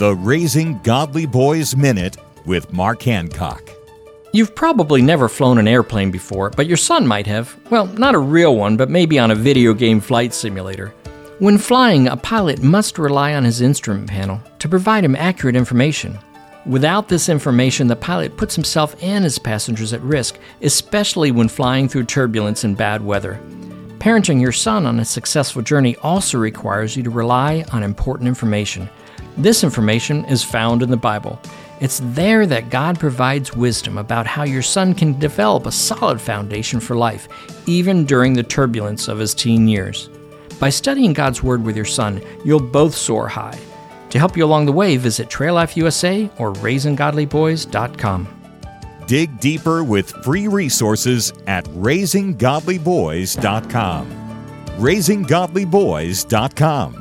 The Raising Godly Boys Minute with Mark Hancock. You've probably never flown an airplane before, but your son might have. Well, not a real one, but maybe on a video game flight simulator. When flying, a pilot must rely on his instrument panel to provide him accurate information. Without this information, the pilot puts himself and his passengers at risk, especially when flying through turbulence and bad weather. Parenting your son on a successful journey also requires you to rely on important information. This information is found in the Bible. It's there that God provides wisdom about how your son can develop a solid foundation for life, even during the turbulence of his teen years. By studying God's Word with your son, you'll both soar high. To help you along the way, visit Trail Life USA or RaisingGodlyBoys.com. Dig deeper with free resources at RaisingGodlyBoys.com. RaisingGodlyBoys.com.